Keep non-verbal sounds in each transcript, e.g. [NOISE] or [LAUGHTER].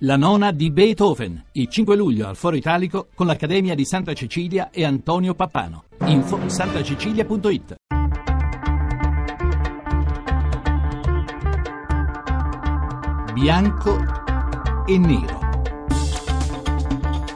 La nona di Beethoven, il 5 luglio al Foro Italico con l'Accademia di Santa Cecilia e Antonio Pappano. Info santacecilia.it Bianco e nero.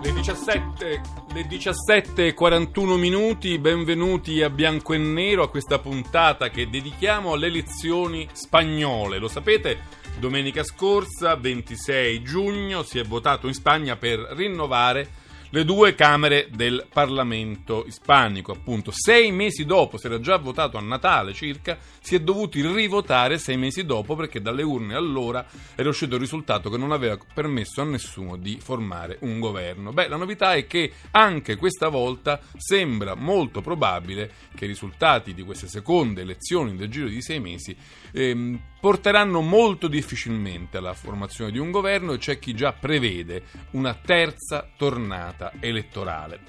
Le 17, le 17.41 minuti, benvenuti a Bianco e Nero, a questa puntata che dedichiamo alle elezioni spagnole. Lo sapete? Domenica scorsa, 26 giugno, si è votato in Spagna per rinnovare le due Camere del Parlamento ispanico. Appunto, sei mesi dopo, si era già votato a Natale circa, si è dovuti rivotare sei mesi dopo perché dalle urne allora era uscito il risultato che non aveva permesso a nessuno di formare un governo. Beh, la novità è che anche questa volta sembra molto probabile che i risultati di queste seconde elezioni nel giro di sei mesi ehm, porteranno molto difficilmente alla formazione di un governo e c'è chi già prevede una terza tornata elettorale.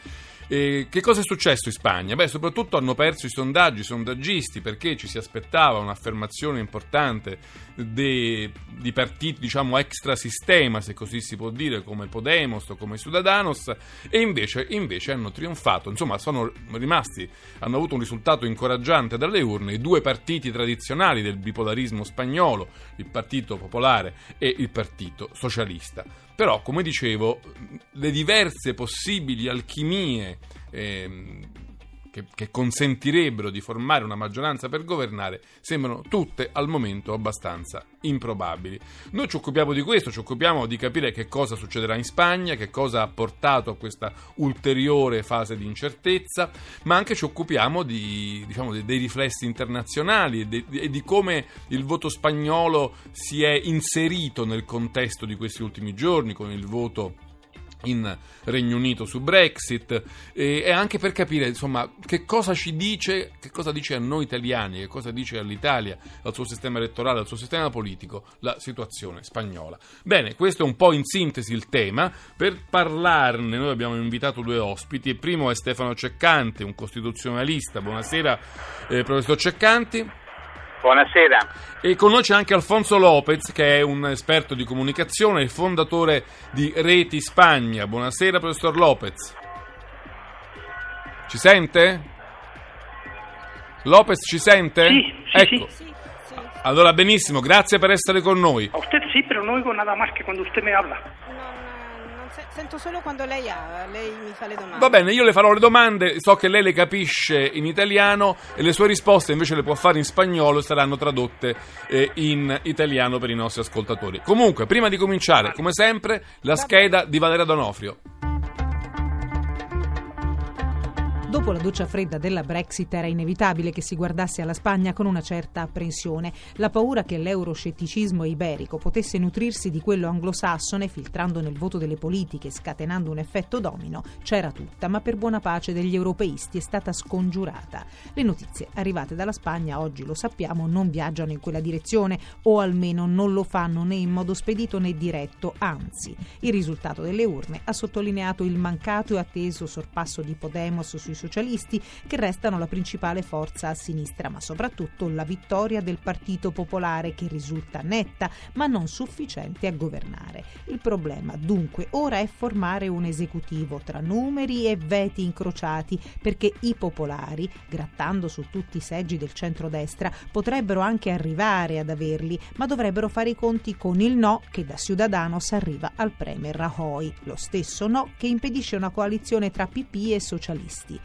E che cosa è successo in Spagna? Beh, soprattutto hanno perso i sondaggi, i sondaggisti, perché ci si aspettava un'affermazione importante de, di partiti, diciamo, extrasistema, se così si può dire, come Podemos o come Ciudadanos, e invece, invece hanno trionfato. Insomma, sono rimasti, hanno avuto un risultato incoraggiante dalle urne i due partiti tradizionali del bipolarismo spagnolo, il Partito Popolare e il Partito Socialista. Però, come dicevo, le diverse possibili alchimie eh, che, che, consentirebbero di formare una maggioranza per governare sembrano tutte al momento abbastanza improbabili. Noi ci occupiamo di questo, ci occupiamo di capire che cosa succederà in Spagna, che cosa ha portato a questa ulteriore fase di incertezza, ma anche ci occupiamo di, diciamo, dei riflessi internazionali e di, e di come il voto spagnolo si è inserito nel contesto di questi ultimi giorni con il voto in Regno Unito su Brexit e, e, anche per capire insomma che cosa ci dice, che cosa dice a noi italiani, che cosa dice all'Italia, al suo sistema elettorale, al suo sistema politico la situazione spagnola. Bene, questo è un po' in sintesi il tema. Per parlarne noi abbiamo invitato due ospiti. Il primo è Stefano Ceccanti, un costituzionalista. Buonasera, eh, professor Ceccanti. Buonasera. E con noi c'è anche Alfonso Lopez, che è un esperto di comunicazione e fondatore di Reti Spagna. Buonasera, professor Lopez. Ci sente? Lopez ci sente? Sì, sì, ecco. sì. Allora, benissimo, grazie per essere con noi. A usted sí, pero no oigo nada más que cuando usted me habla. Sento solo quando lei ha, lei mi fa le domande. Va bene, io le farò le domande, so che lei le capisce in italiano e le sue risposte invece le può fare in spagnolo e saranno tradotte eh, in italiano per i nostri ascoltatori. Comunque, prima di cominciare, come sempre, la scheda di Valeria Donofrio. Dopo la doccia fredda della Brexit era inevitabile che si guardasse alla Spagna con una certa apprensione. La paura che l'euroscetticismo iberico potesse nutrirsi di quello anglosassone, filtrando nel voto delle politiche scatenando un effetto domino, c'era tutta, ma per buona pace degli europeisti è stata scongiurata. Le notizie arrivate dalla Spagna, oggi lo sappiamo, non viaggiano in quella direzione, o almeno non lo fanno né in modo spedito né diretto, anzi. Il risultato delle urne ha sottolineato il mancato e atteso sorpasso di Podemos sui socialisti, che restano la principale forza a sinistra, ma soprattutto la vittoria del Partito Popolare, che risulta netta, ma non sufficiente a governare. Il problema, dunque, ora è formare un esecutivo tra numeri e veti incrociati, perché i popolari, grattando su tutti i seggi del centrodestra, potrebbero anche arrivare ad averli, ma dovrebbero fare i conti con il no che da Ciudadanos arriva al premier Rajoy, lo stesso no che impedisce una coalizione tra PP e socialisti.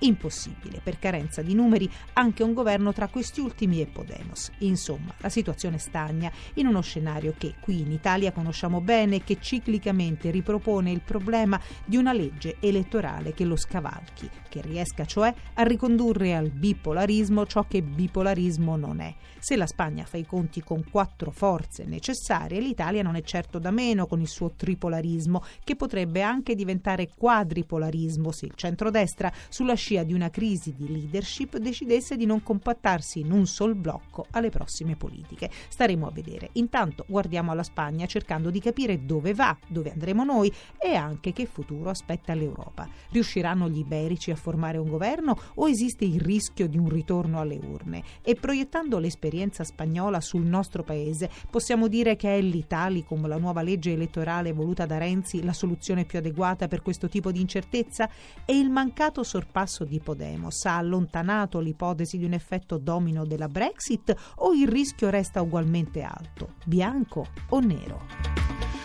Impossibile, per carenza di numeri, anche un governo tra questi ultimi e Podemos. Insomma, la situazione stagna in uno scenario che qui in Italia conosciamo bene e che ciclicamente ripropone il problema di una legge elettorale che lo scavalchi, che riesca cioè a ricondurre al bipolarismo ciò che bipolarismo non è. Se la Spagna fa i conti con quattro forze necessarie, l'Italia non è certo da meno con il suo tripolarismo, che potrebbe anche diventare quadripolarismo se il centrodestra sulla scia di una crisi di leadership, decidesse di non compattarsi in un sol blocco alle prossime politiche. Staremo a vedere. Intanto guardiamo alla Spagna cercando di capire dove va, dove andremo noi e anche che futuro aspetta l'Europa. Riusciranno gli iberici a formare un governo o esiste il rischio di un ritorno alle urne? E proiettando l'esperienza spagnola sul nostro paese, possiamo dire che è l'Italicum, la nuova legge elettorale voluta da Renzi, la soluzione più adeguata per questo tipo di incertezza? E il mancato sorpasso di Podemos ha allontanato l'ipotesi di un effetto domino della Brexit o il rischio resta ugualmente alto? Bianco o nero?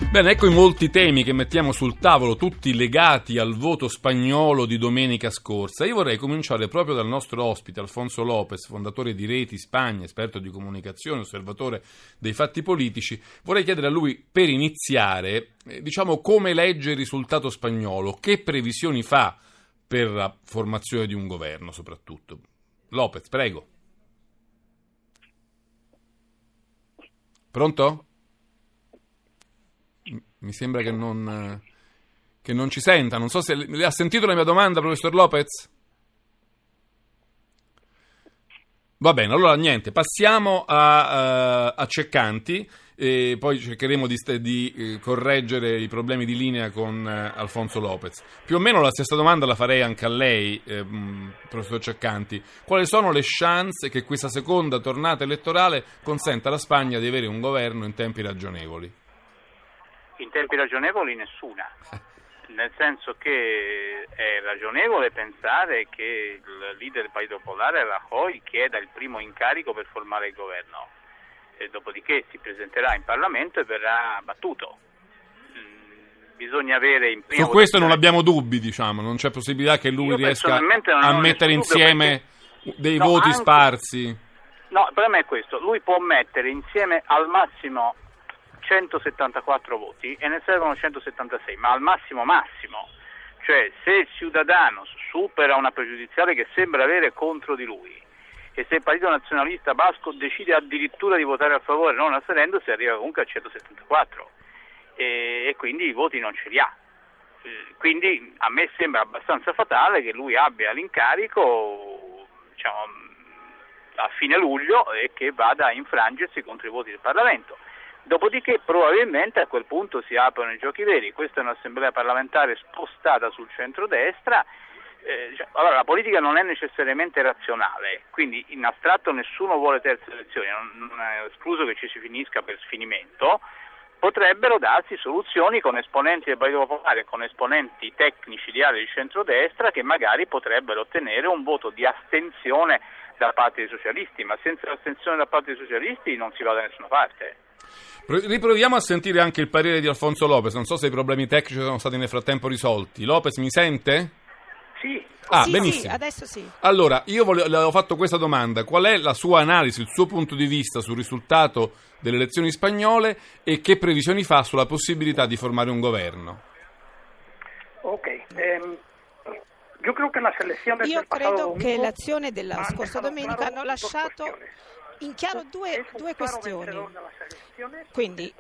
Bene, ecco i molti temi che mettiamo sul tavolo, tutti legati al voto spagnolo di domenica scorsa. Io vorrei cominciare proprio dal nostro ospite, Alfonso Lopez, fondatore di Reti Spagna, esperto di comunicazione, osservatore dei fatti politici. Vorrei chiedere a lui, per iniziare, eh, diciamo come legge il risultato spagnolo, che previsioni fa per la formazione di un governo soprattutto. Lopez, prego. Pronto? Mi sembra che non, che non ci senta. Non so se le ha sentito la mia domanda, professor Lopez? Va bene, allora niente, passiamo a, uh, a Ceccanti e poi cercheremo di, di uh, correggere i problemi di linea con uh, Alfonso Lopez. Più o meno la stessa domanda la farei anche a lei, eh, professor Ceccanti. Quali sono le chance che questa seconda tornata elettorale consenta alla Spagna di avere un governo in tempi ragionevoli? in tempi ragionevoli nessuna, [LAUGHS] nel senso che è ragionevole pensare che il leader del Partito Popolare, Rajoy, chieda il primo incarico per formare il governo, dopodiché si presenterà in Parlamento e verrà battuto. Mm, bisogna avere in prima Su questo non abbiamo dubbi, diciamo, non c'è possibilità che lui riesca a mettere insieme perché... dei no, voti anche... sparsi. No, il problema è questo, lui può mettere insieme al massimo 174 voti e ne servono 176, ma al massimo massimo. Cioè se il Ciudadanos supera una pregiudiziale che sembra avere contro di lui e se il Partito Nazionalista Basco decide addirittura di votare a favore non astenendo, si arriva comunque a 174 e, e quindi i voti non ce li ha. Eh, quindi a me sembra abbastanza fatale che lui abbia l'incarico diciamo, a fine luglio e che vada a infrangersi contro i voti del Parlamento. Dopodiché probabilmente a quel punto si aprono i giochi veri, questa è un'assemblea parlamentare spostata sul centrodestra, eh, cioè, allora la politica non è necessariamente razionale, quindi in astratto nessuno vuole terze elezioni, non, non è escluso che ci si finisca per sfinimento, potrebbero darsi soluzioni con esponenti del Partito Popolare, con esponenti tecnici di aree di centrodestra che magari potrebbero ottenere un voto di astensione da parte dei socialisti, ma senza l'astensione da parte dei socialisti non si va da nessuna parte. Riproviamo a sentire anche il parere di Alfonso Lopez. Non so se i problemi tecnici sono stati nel frattempo risolti. Lopez mi sente? Sì. Ah, sì, benissimo. Sì, adesso sì. Allora, io volevo, le avevo fatto questa domanda. Qual è la sua analisi, il suo punto di vista sul risultato delle elezioni spagnole e che previsioni fa sulla possibilità di formare un governo? Ok. Ehm, io credo che, la selezione io credo che l'azione della scorsa domenica hanno lasciato in chiaro due, due questioni. Quindi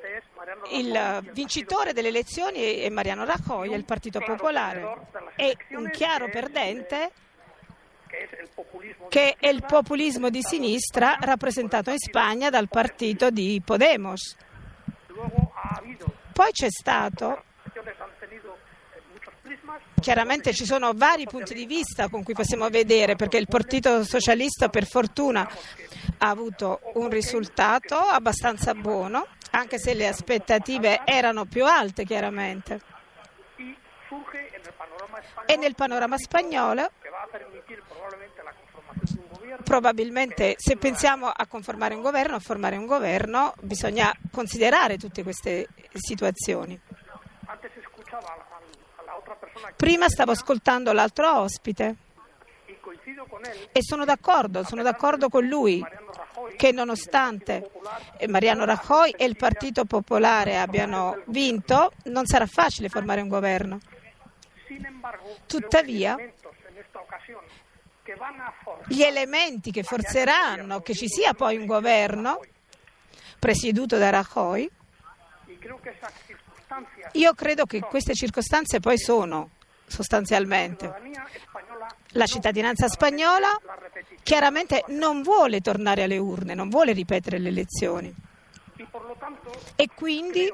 il vincitore delle elezioni è Mariano Rajoy, il Partito Popolare, e un chiaro perdente che è il populismo di sinistra rappresentato in Spagna dal partito di Podemos. Poi c'è stato Chiaramente ci sono vari punti di vista con cui possiamo vedere, perché il Partito Socialista per fortuna ha avuto un risultato abbastanza buono, anche se le aspettative erano più alte chiaramente. E nel panorama spagnolo probabilmente se pensiamo a conformare un governo, a formare un governo, bisogna considerare tutte queste situazioni. Prima stavo ascoltando l'altro ospite e sono d'accordo, sono d'accordo con lui che nonostante Mariano Rajoy e il Partito Popolare abbiano vinto, non sarà facile formare un governo. Tuttavia, gli elementi che forzeranno che ci sia poi un governo presieduto da Rajoy, io credo che queste circostanze poi sono sostanzialmente. La cittadinanza spagnola chiaramente non vuole tornare alle urne, non vuole ripetere le elezioni. E quindi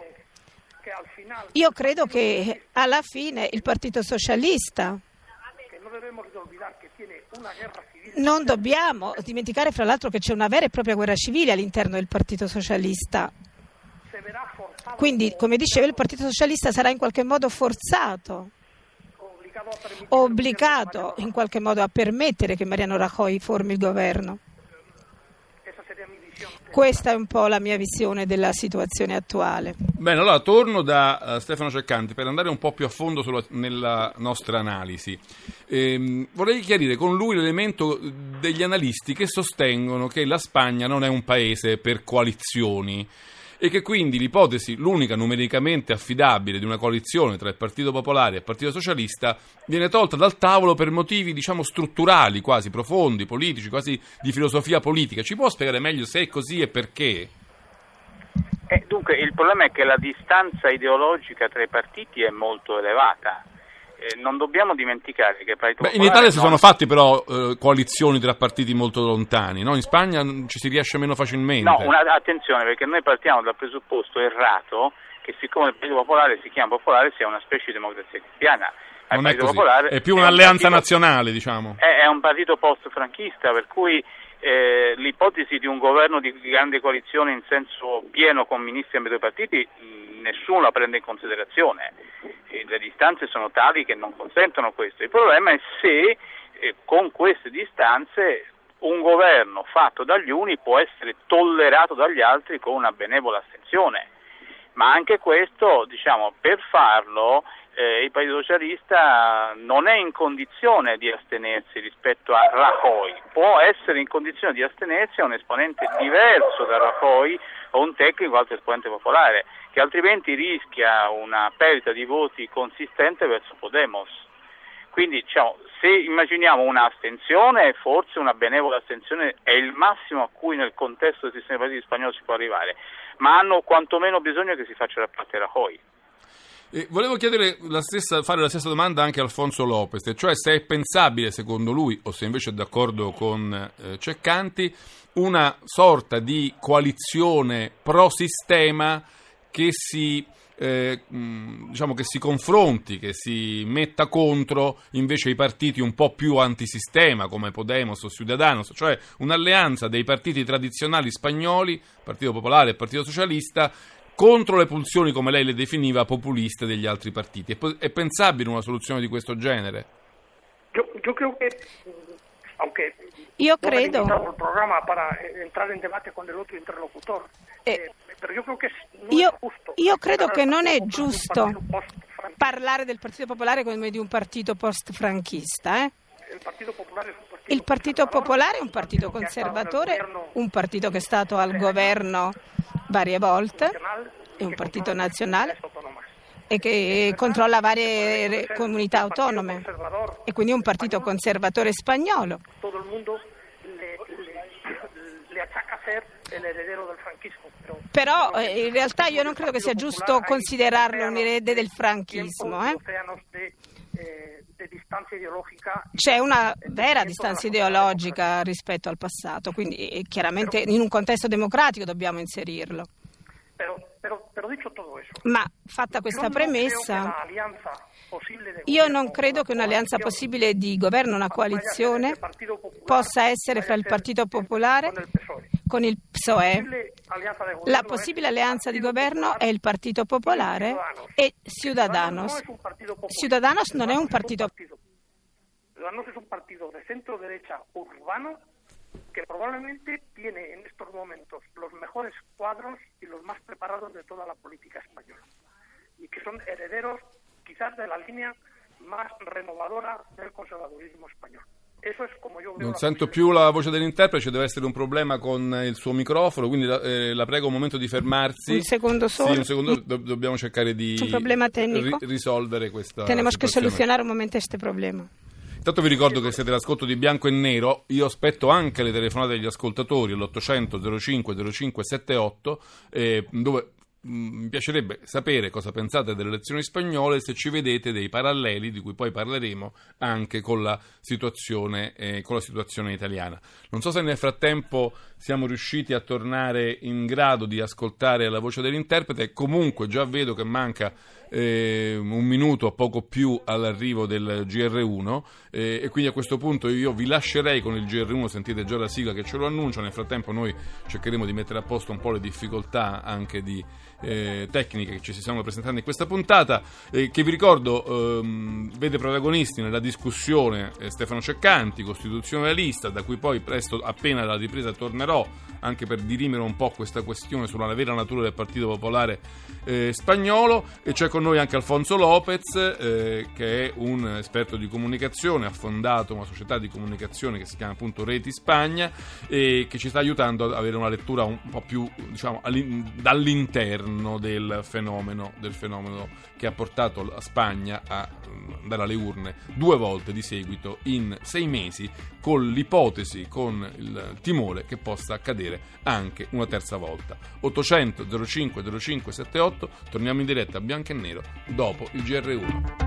io credo che alla fine il Partito Socialista non dobbiamo dimenticare fra l'altro che c'è una vera e propria guerra civile all'interno del Partito Socialista. Quindi, come dicevo, il Partito Socialista sarà in qualche modo forzato, obbligato in qualche modo a permettere che Mariano Rajoy formi il governo. Questa è un po' la mia visione della situazione attuale. Bene, allora torno da uh, Stefano Ceccanti per andare un po' più a fondo sulla, nella nostra analisi. Ehm, vorrei chiarire con lui l'elemento degli analisti che sostengono che la Spagna non è un paese per coalizioni e che quindi l'ipotesi, l'unica numericamente affidabile di una coalizione tra il Partito Popolare e il Partito Socialista, viene tolta dal tavolo per motivi, diciamo, strutturali, quasi profondi, politici, quasi di filosofia politica. Ci può spiegare meglio se è così e perché? Eh, dunque, il problema è che la distanza ideologica tra i partiti è molto elevata eh, non dobbiamo dimenticare che Beh, in Italia si sono fatti però eh, coalizioni tra partiti molto lontani, no? in Spagna ci si riesce meno facilmente. No, una, attenzione perché noi partiamo dal presupposto errato che siccome il Partito Popolare si chiama Popolare sia una specie di democrazia cristiana. Non è, così. è più un'alleanza un partito, nazionale, diciamo. È, è un partito post-franchista, per cui eh, l'ipotesi di un governo di grande coalizione in senso pieno con ministri ambito partiti nessuno la prende in considerazione le distanze sono tali che non consentono questo. Il problema è se eh, con queste distanze un governo fatto dagli uni può essere tollerato dagli altri con una benevola astensione. Ma anche questo, diciamo, per farlo eh, il Partito Socialista non è in condizione di astenersi rispetto a Rajoy, può essere in condizione di astenersi a un esponente diverso da Rajoy o un tecnico altro esponente popolare che altrimenti rischia una perdita di voti consistente verso Podemos. Quindi diciamo, se immaginiamo un'astensione, forse una benevola astensione è il massimo a cui nel contesto del sistema partiti spagnolo si può arrivare, ma hanno quantomeno bisogno che si faccia da parte Rajoy. E volevo la stessa, fare la stessa domanda anche a Alfonso Lopez, cioè se è pensabile, secondo lui, o se invece è d'accordo con eh, Ceccanti, una sorta di coalizione pro sistema che si, eh, diciamo che si confronti, che si metta contro invece i partiti un po' più antisistema come Podemos o Ciudadanos, cioè un'alleanza dei partiti tradizionali spagnoli, Partito Popolare e Partito Socialista, contro le pulsioni, come lei le definiva, populiste degli altri partiti. È, è pensabile una soluzione di questo genere? Io, io credo che, aunque io credo... il programma per entrare in debate con el otro interlocutor, eh, eh, io, io credo che non è giusto parlare del Partito Popolare come di un partito post-franchista. Eh? Il Partito Popolare è un partito conservatore, un partito che è stato al governo varie volte, è un partito nazionale e che controlla varie comunità autonome e quindi un partito conservatore spagnolo. Però eh, in realtà io non credo che sia giusto considerarlo un erede del franchismo. Eh? C'è una vera distanza ideologica rispetto al passato, quindi eh, chiaramente in un contesto democratico dobbiamo inserirlo. Ma fatta questa premessa, io non credo che un'alleanza possibile di governo, una coalizione, possa essere fra il Partito Popolare con il PSOE. La possibile alleanza di governo è il Partito Popolare e Ciudadanos. Ciudadanos non è un partito. Ciudadanos es un partido de centro derecha urbano que probablemente tiene en estos momentos los mejores cuadros y los más preparados de toda la política española y que son herederos quizás de la línea más renovadora del conservadurismo español. Non sento più la voce dell'interprete, deve essere un problema con il suo microfono, quindi eh, la prego un momento di fermarsi. Un secondo solo. Sì, un secondo, do, dobbiamo cercare di ri- risolvere questa Tenemos que solucionar un momento questo problema. Intanto vi ricordo che siete all'ascolto di Bianco e Nero, io aspetto anche le telefonate degli ascoltatori all'800 05 05 78 eh, dove mm, mi piacerebbe sapere cosa pensate delle elezioni spagnole, se ci vedete dei paralleli di cui poi parleremo anche con la situazione, eh, con la situazione italiana. Non so se nel frattempo siamo riusciti a tornare in grado di ascoltare la voce dell'interprete, comunque già vedo che manca eh, un minuto poco più all'arrivo del GR1 eh, e quindi a questo punto io vi lascerei con il GR1, sentite già la sigla che ce lo annuncia, nel frattempo noi cercheremo di mettere a posto un po' le difficoltà anche di eh, tecniche che ci si stanno presentando in questa puntata, eh, che vi ricordo ehm, vede protagonisti nella discussione eh, Stefano Ceccanti, costituzionalista, da cui poi presto appena la ripresa tornerò anche per dirimere un po' questa questione sulla vera natura del Partito Popolare eh, spagnolo. E c'è con noi anche Alfonso Lopez eh, che è un esperto di comunicazione, ha fondato una società di comunicazione che si chiama appunto Reti Spagna e che ci sta aiutando ad avere una lettura un po' più diciamo dall'interno all'interno del fenomeno, del fenomeno che ha portato la Spagna a mm, andare alle urne due volte di seguito in sei mesi, con l'ipotesi, con il timore che possa accadere anche una terza volta. 800 05 05 78, torniamo in diretta a bianco e nero dopo il GR1.